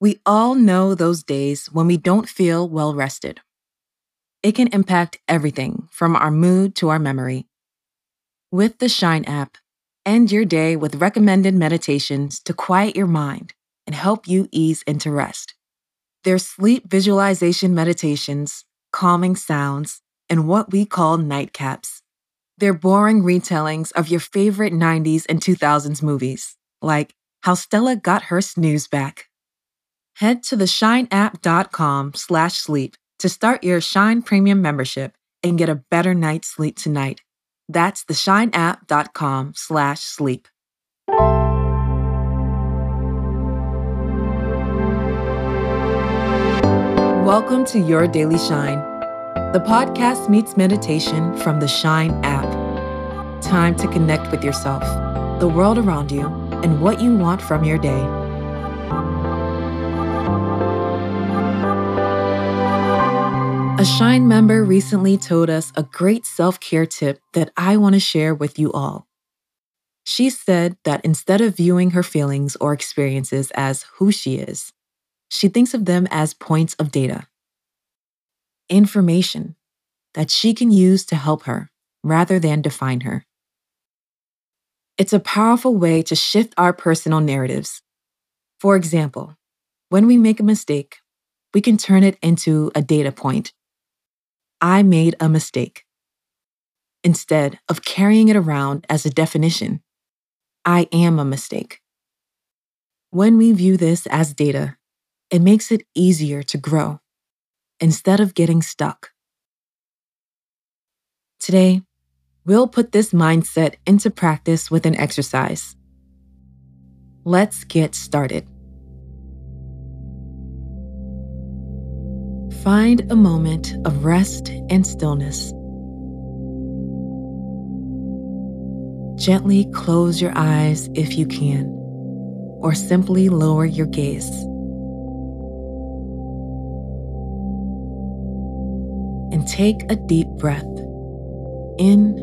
We all know those days when we don't feel well rested. It can impact everything from our mood to our memory. With the Shine app, end your day with recommended meditations to quiet your mind and help you ease into rest. There's sleep visualization meditations, calming sounds, and what we call nightcaps. They're boring retellings of your favorite 90s and 2000s movies, like How Stella Got Her Snooze Back. Head to theshineapp.com slash sleep to start your Shine Premium membership and get a better night's sleep tonight. That's theshineapp.com slash sleep. Welcome to Your Daily Shine. The podcast meets meditation from the Shine app. Time to connect with yourself, the world around you, and what you want from your day. A Shine member recently told us a great self care tip that I want to share with you all. She said that instead of viewing her feelings or experiences as who she is, she thinks of them as points of data, information that she can use to help her rather than define her. It's a powerful way to shift our personal narratives. For example, when we make a mistake, we can turn it into a data point I made a mistake. Instead of carrying it around as a definition, I am a mistake. When we view this as data, it makes it easier to grow instead of getting stuck. Today, we'll put this mindset into practice with an exercise. Let's get started. Find a moment of rest and stillness. Gently close your eyes if you can, or simply lower your gaze. And take a deep breath in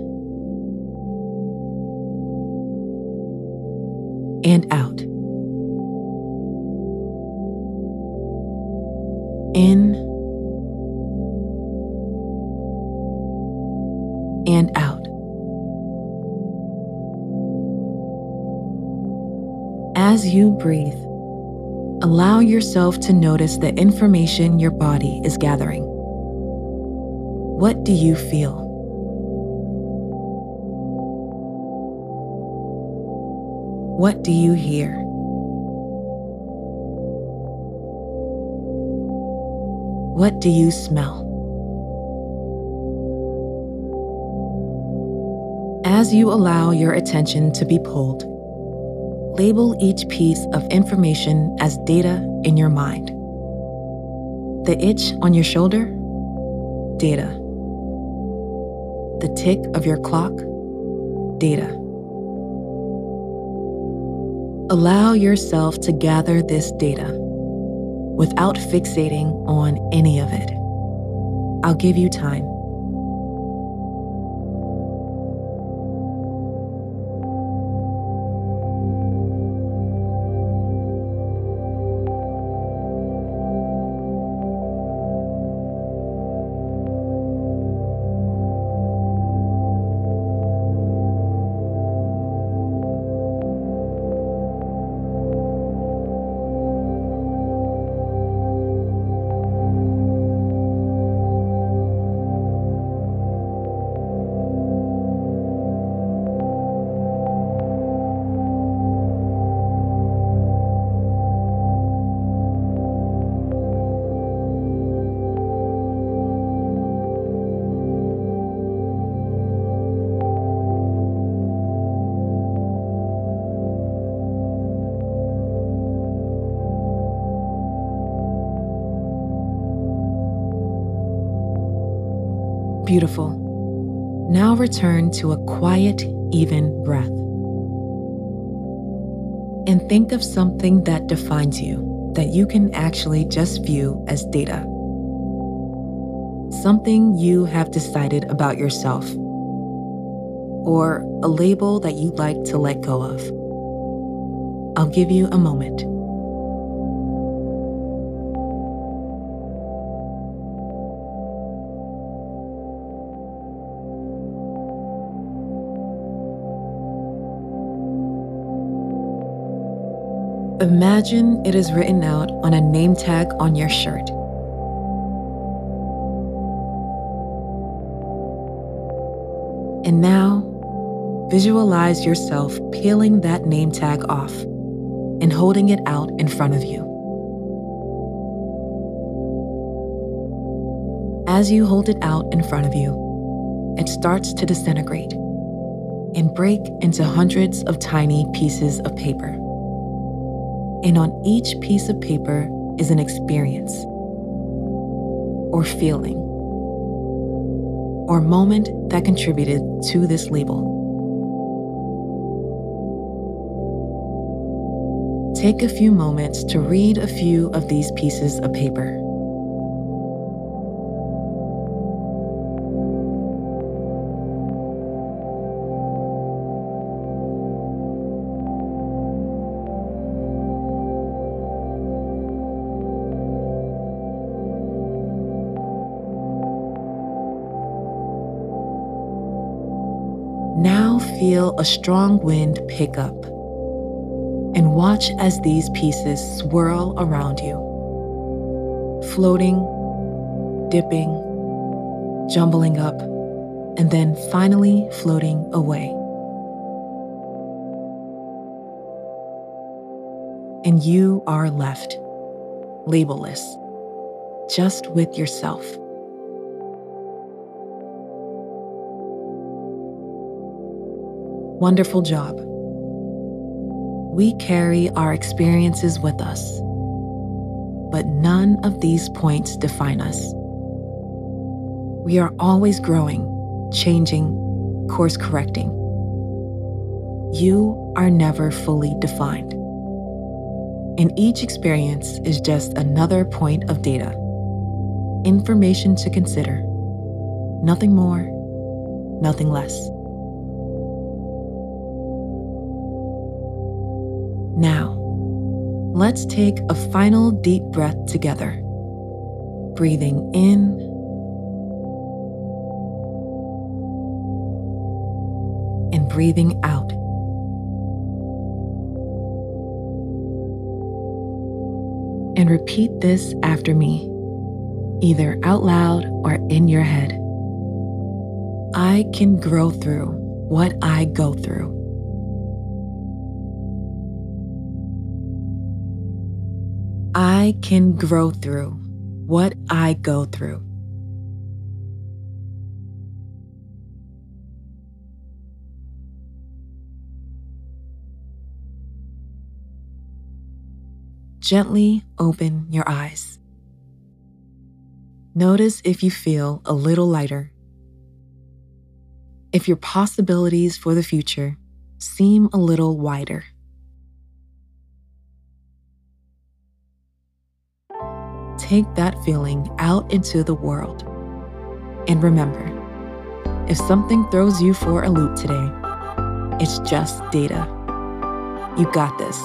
and out. In As you breathe, allow yourself to notice the information your body is gathering. What do you feel? What do you hear? What do you smell? As you allow your attention to be pulled, label each piece of information as data in your mind. The itch on your shoulder? Data. The tick of your clock? Data. Allow yourself to gather this data without fixating on any of it. I'll give you time. Beautiful. Now return to a quiet, even breath. And think of something that defines you that you can actually just view as data. Something you have decided about yourself, or a label that you'd like to let go of. I'll give you a moment. Imagine it is written out on a name tag on your shirt. And now, visualize yourself peeling that name tag off and holding it out in front of you. As you hold it out in front of you, it starts to disintegrate and break into hundreds of tiny pieces of paper. And on each piece of paper is an experience, or feeling, or moment that contributed to this label. Take a few moments to read a few of these pieces of paper. Now feel a strong wind pick up and watch as these pieces swirl around you, floating, dipping, jumbling up, and then finally floating away. And you are left, labelless, just with yourself. Wonderful job. We carry our experiences with us, but none of these points define us. We are always growing, changing, course correcting. You are never fully defined. And each experience is just another point of data, information to consider. Nothing more, nothing less. Now, let's take a final deep breath together. Breathing in and breathing out. And repeat this after me, either out loud or in your head. I can grow through what I go through. I can grow through what I go through. Gently open your eyes. Notice if you feel a little lighter. If your possibilities for the future seem a little wider. Take that feeling out into the world. And remember, if something throws you for a loop today, it's just data. You got this.